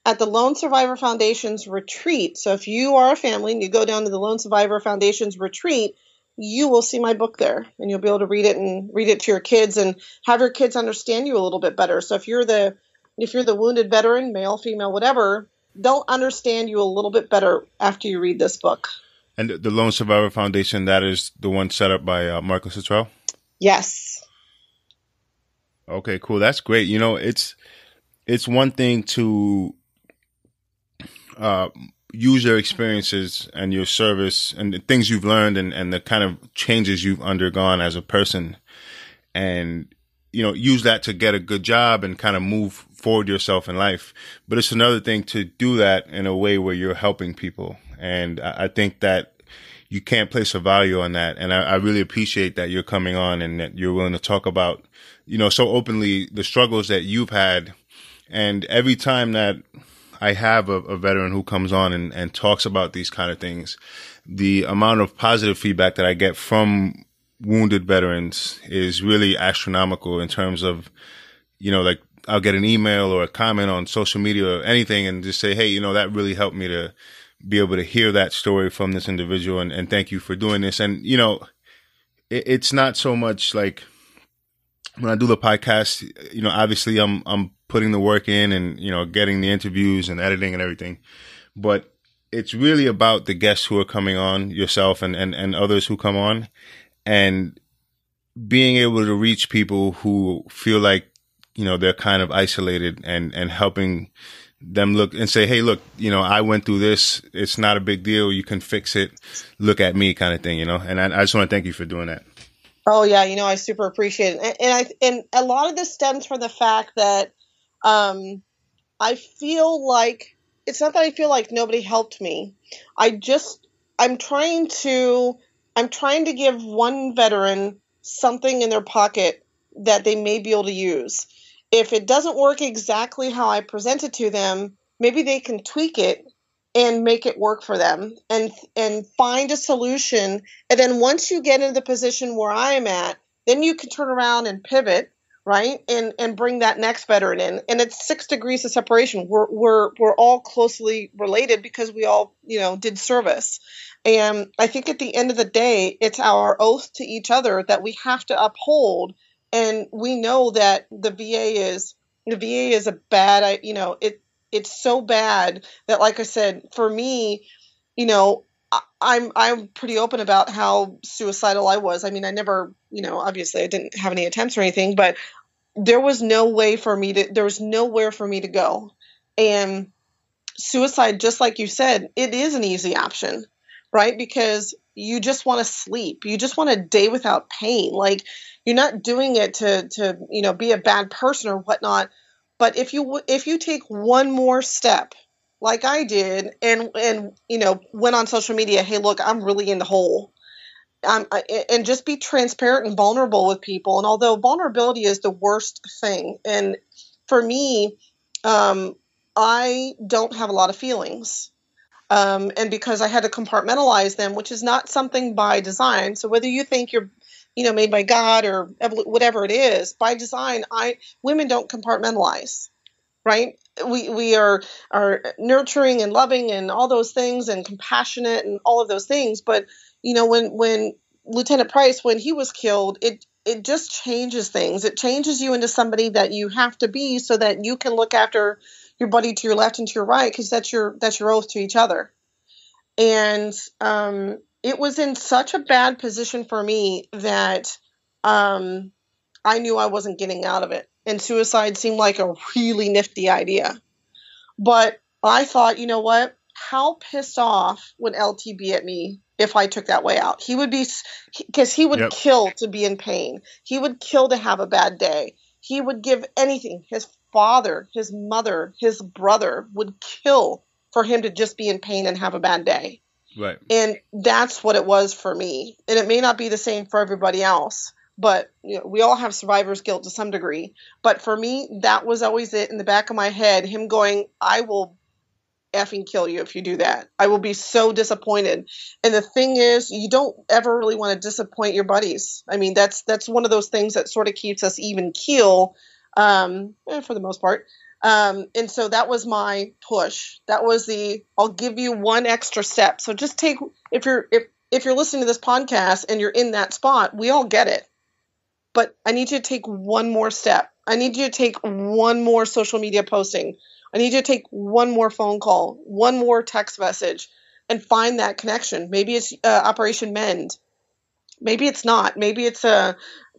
at the Lone Survivor Foundation's retreat. So if you are a family and you go down to the Lone Survivor Foundation's retreat, you will see my book there and you'll be able to read it and read it to your kids and have your kids understand you a little bit better. So if you're the if you're the wounded veteran, male, female, whatever, they'll understand you a little bit better after you read this book. And the Lone Survivor Foundation, that is the one set up by uh, Marcus Luttrell? Yes. Okay, cool. That's great. You know, it's it's one thing to uh, use your experiences and your service and the things you've learned and, and the kind of changes you've undergone as a person and you know use that to get a good job and kind of move forward yourself in life. But it's another thing to do that in a way where you're helping people. And i, I think that you can't place a value on that. And I, I really appreciate that you're coming on and that you're willing to talk about you know so openly the struggles that you've had. And every time that I have a, a veteran who comes on and, and talks about these kind of things, the amount of positive feedback that I get from wounded veterans is really astronomical in terms of, you know, like I'll get an email or a comment on social media or anything and just say, Hey, you know, that really helped me to be able to hear that story from this individual and, and thank you for doing this. And, you know, it, it's not so much like when I do the podcast, you know, obviously I'm, I'm putting the work in and, you know, getting the interviews and editing and everything. But it's really about the guests who are coming on, yourself and, and, and others who come on, and being able to reach people who feel like, you know, they're kind of isolated and, and helping them look and say, Hey, look, you know, I went through this. It's not a big deal. You can fix it. Look at me kind of thing, you know? And I, I just want to thank you for doing that. Oh yeah, you know I super appreciate it, and, and I and a lot of this stems from the fact that um, I feel like it's not that I feel like nobody helped me. I just I'm trying to I'm trying to give one veteran something in their pocket that they may be able to use. If it doesn't work exactly how I present it to them, maybe they can tweak it and make it work for them and and find a solution. And then once you get into the position where I am at, then you can turn around and pivot right? And and bring that next veteran in. And it's six degrees of separation. We're we're we're all closely related because we all you know did service. And i think at the end of the day it's our oath to each other that we have to uphold. And we know that the va is the va is a bad you know it it's so bad that like i said for me you know I'm I'm pretty open about how suicidal I was. I mean, I never, you know, obviously I didn't have any attempts or anything, but there was no way for me to there was nowhere for me to go. And suicide just like you said it is an easy option right? Because you just want to sleep. You just want a day without pain. Like you're not doing it to to you know be a bad person or whatnot but if you if you take one more step like i did and and you know went on social media hey look i'm really in the hole um, and just be transparent and vulnerable with people. And although vulnerability is the worst thing, and for me, um, I don't have a lot of feelings. Um, and because I had to compartmentalize them, which is not something by design. So whether you think you're, you know, made by God or whatever it is, by design, I women don't compartmentalize, right? We we are are nurturing and loving and all those things and compassionate and all of those things, but you know, when when Lieutenant Price, when he was killed, it it just changes things. It changes you into somebody that you have to be so that you can look after your buddy to your left and to your right because that's your that's your oath to each other. And um, it was in such a bad position for me that um, I knew I wasn't getting out of it, and suicide seemed like a really nifty idea. But I thought, you know what? How pissed off would LT be at me if I took that way out. He would be because he would yep. kill to be in pain. He would kill to have a bad day. He would give anything. His father, his mother, his brother would kill for him to just be in pain and have a bad day. Right. And that's what it was for me. And it may not be the same for everybody else, but you know, we all have survivor's guilt to some degree. But for me, that was always it in the back of my head. Him going, I will effing kill you if you do that. I will be so disappointed. And the thing is, you don't ever really want to disappoint your buddies. I mean, that's that's one of those things that sort of keeps us even keel, um, eh, for the most part. Um, and so that was my push. That was the I'll give you one extra step. So just take if you're if if you're listening to this podcast and you're in that spot, we all get it. But I need you to take one more step. I need you to take one more social media posting I need you to take one more phone call, one more text message, and find that connection. Maybe it's uh, Operation Mend. Maybe it's not. Maybe it's a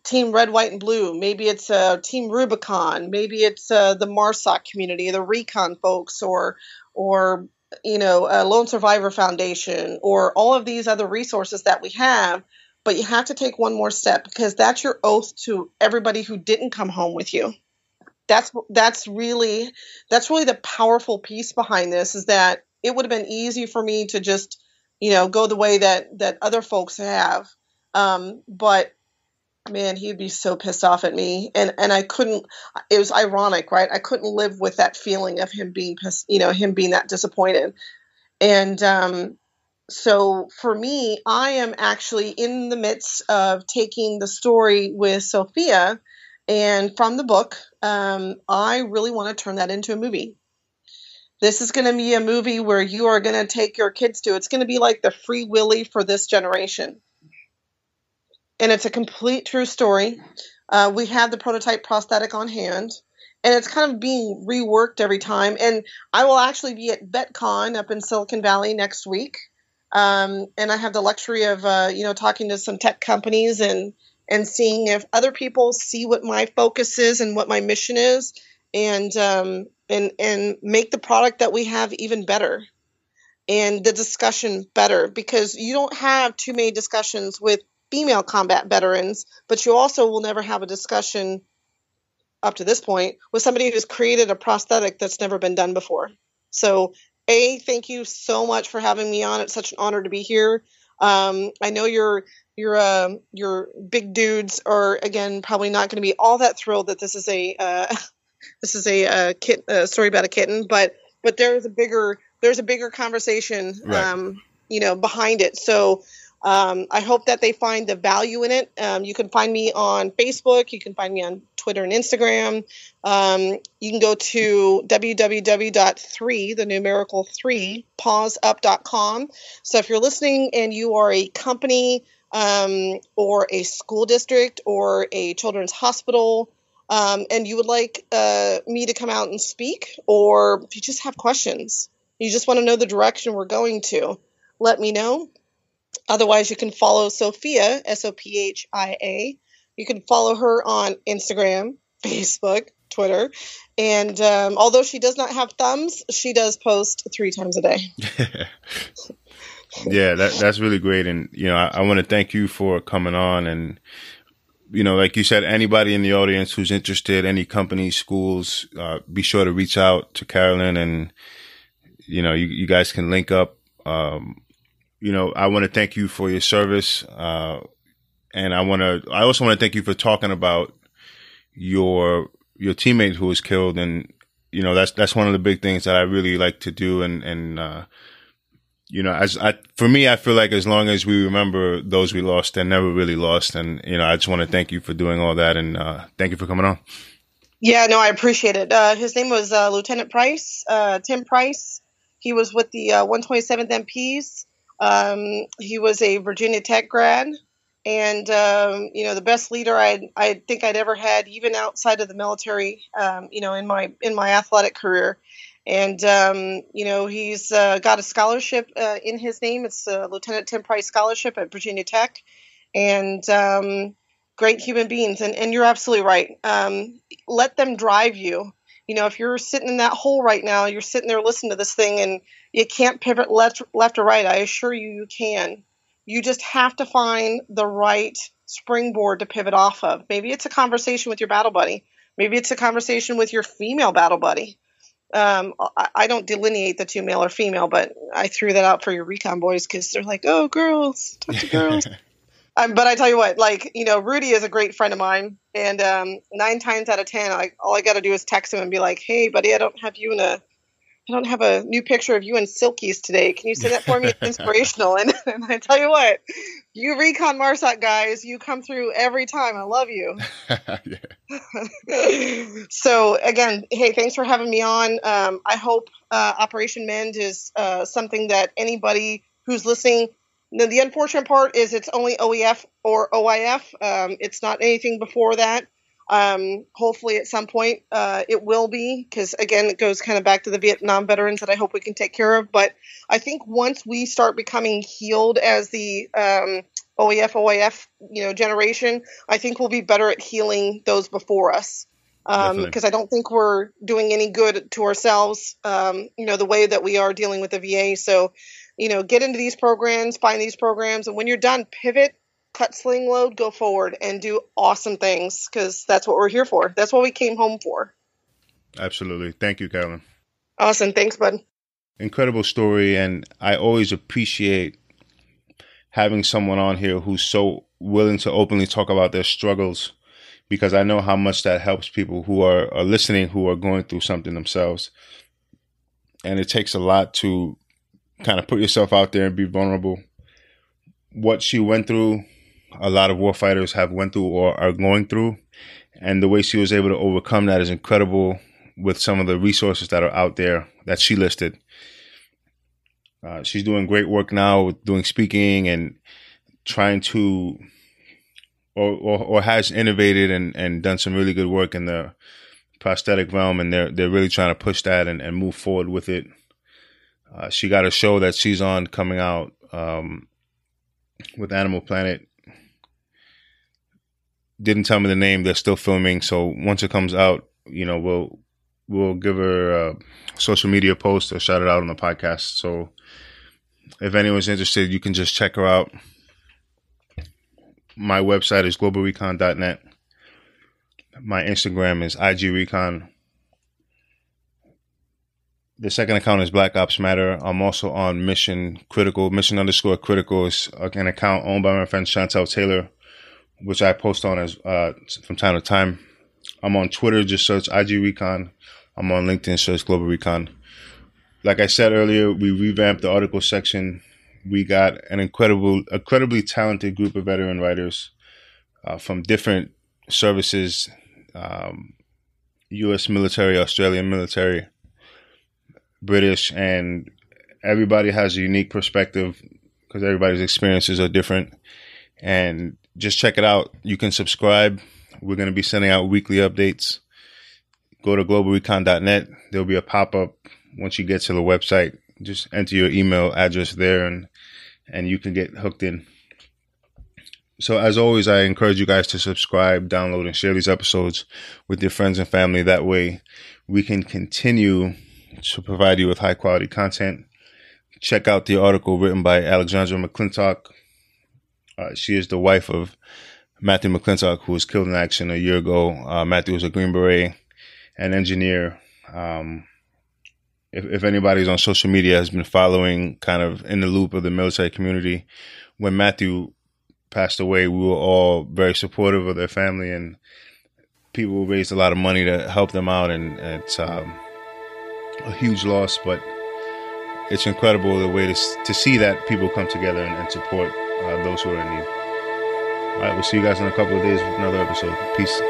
Team Red, White, and Blue. Maybe it's a Team Rubicon. Maybe it's uh, the MARSOC community, the Recon folks, or or you know, a Lone Survivor Foundation or all of these other resources that we have. But you have to take one more step because that's your oath to everybody who didn't come home with you. That's that's really that's really the powerful piece behind this is that it would have been easy for me to just you know go the way that that other folks have um, but man he'd be so pissed off at me. And and i couldn't it was ironic right? I couldn't live with that feeling of him being pissed you know him being that disappointed. And um, so for me i am actually in the midst of taking the story with sophia. And from the book um, i really want to turn that into a movie. This is going to be a movie where you are going to take your kids to. It's going to be like the Free Willy for this generation. And it's a complete true story. Uh, we have the prototype prosthetic on hand, and it's kind of being reworked every time. And I will actually be at VetCon up in Silicon Valley next week. Um, and I have the luxury of, uh, you know, talking to some tech companies and and seeing if other people see what my focus is and what my mission is, and um, and and make the product that we have even better and the discussion better because you don't have too many discussions with female combat veterans but you also will never have a discussion up to this point with somebody who's created a prosthetic that's never been done before so a thank you so much for having me on it's such an honor to be here um, i know your your uh, your big dudes are again probably not going to be all that thrilled that this is a uh, (laughs) this is a, a, kit, a story about a kitten, but but there's a bigger there's a bigger conversation, right. um, you know, behind it. So um, I hope that they find the value in it. Um, you can find me on Facebook. You can find me on Twitter and Instagram. Um, you can go to www.3, the numerical 3, pawsup.com. So if you're listening and you are a company um, or a school district or a children's hospital um, and you would like uh, me to come out and speak, or if you just have questions, you just want to know the direction we're going to, let me know. Otherwise, you can follow Sophia, S O P H I A. You can follow her on Instagram, (laughs) Facebook, Twitter. And um, although she does not have thumbs, she does post three times a day. (laughs) yeah, that, that's really great. And, you know, I, I want to thank you for coming on and you know, like you said, anybody in the audience who's interested, any companies, schools, uh, be sure to reach out to Carolyn and, you know, you, you guys can link up. Um, you know, I want to thank you for your service. Uh, and I want to, I also want to thank you for talking about your, your teammate who was killed. And, you know, that's, that's one of the big things that I really like to do. And, and, uh, you know, as I, for me, I feel like as long as we remember those we lost, they're never really lost. And, you know, I just want to thank you for doing all that. And, uh, thank you for coming on. Yeah, no, I appreciate it. Uh, his name was, uh, Lieutenant Price, uh, Tim Price. He was with the, 127th uh, MPs. Um, he was a Virginia Tech grad and, um, you know, the best leader I, I think I'd ever had, even outside of the military, um, you know, in my, in my athletic career and um, you know he's uh, got a scholarship uh, in his name. It's a Lieutenant Tim Price Scholarship at Virginia Tech, and um, great human beings. And, and you're absolutely right. Um, let them drive you. You know, if you're sitting in that hole right now, you're sitting there listening to this thing, and you can't pivot left, left or right. I assure you, you can. You just have to find the right springboard to pivot off of. Maybe it's a conversation with your battle buddy. Maybe it's a conversation with your female battle buddy um, I, I, don't delineate the two male or female, but I threw that out for your recon boys because they're like, oh, girls, talk to girls. (laughs) um, but I tell you what, like, you know, Rudy is a great friend of mine. And um, nine times out of 10, I, all I got to do is text him and be like, hey, buddy, I don't have you in a I don't have a new picture of you in silkies today. Can you send that for me? It's inspirational. And, (laughs) and, I tell you what, you recon Marsoc guys, you come through every time. I love you. (laughs) so again, hey, thanks for having me on. Um, I hope uh, Operation Mend is uh, something that anybody who's listening. The, the, unfortunate part is it's only OEF or OIF. Um, it's not anything before that. Um, hopefully, at some point, uh, it will be because again, it goes kind of back to the Vietnam veterans that I hope we can take care of. But I think once we start becoming healed as the um, OEF OIF you know generation, I think we'll be better at healing those before us. because um, I don't think we're doing any good to ourselves. Um, you know, the way that we are dealing with the VA. So, you know, get into these programs, find these programs, and when you're done, pivot, cut sling load, go forward, and do awesome things because that's what we're here for. That's what we came home for. Absolutely. Thank you, Carolyn. Awesome. Thanks, bud. Incredible story, and I always appreciate having someone on here who's so willing to openly talk about their struggles because I know how much that helps people who are, are listening who are going through something themselves. And it takes a lot to kind of put yourself out there and be vulnerable. What she went through, a lot of warfighters have went through or are going through. And the way she was able to overcome that is incredible with some of the resources that are out there that she listed. Uh, she's doing great work now with doing speaking and trying to or, or, or has innovated and, and done some really good work in the prosthetic realm, and they're they're really trying to push that and, and move forward with it. Uh, she got a show that she's on coming out um, with Animal Planet. Didn't tell me the name. They're still filming, so once it comes out, you know, we'll we'll give her a social media post or shout it out on the podcast. So if anyone's interested, you can just check her out my website is globalrecon.net. My Instagram is igrecon. The second account is Black Ops Matter. I'm also on Mission Critical. Mission underscore Critical is an account owned by my friend Chantel Taylor, which I post on as uh, from time to time. I'm on Twitter. Just search IG Recon. I'm on LinkedIn. Search Global Recon. Like I said earlier, we revamped the article section we got an incredible, incredibly talented group of veteran writers uh, from different services, um, U.S. military, Australian military, British, and everybody has a unique perspective because everybody's experiences are different. And just check it out. You can subscribe. We're going to be sending out weekly updates. Go to globalrecon.net. There'll be a pop up once you get to the website just enter your email address there and and you can get hooked in. So as always, I encourage you guys to subscribe, download, and share these episodes with your friends and family. That way we can continue to provide you with high quality content. Check out the article written by Alexandra McClintock. Uh, she is the wife of Matthew McClintock, who was killed in action a year ago. Uh, Matthew was a Green Beret, an engineer. Um, if, if anybody's on social media has been following kind of in the loop of the military community, when Matthew passed away, we were all very supportive of their family and people raised a lot of money to help them out. And, it's um, a huge loss, but it's incredible the way to, to see that people come together and, and support uh, those who are in need. All right, we'll see you guys in a couple of days with another episode. Peace.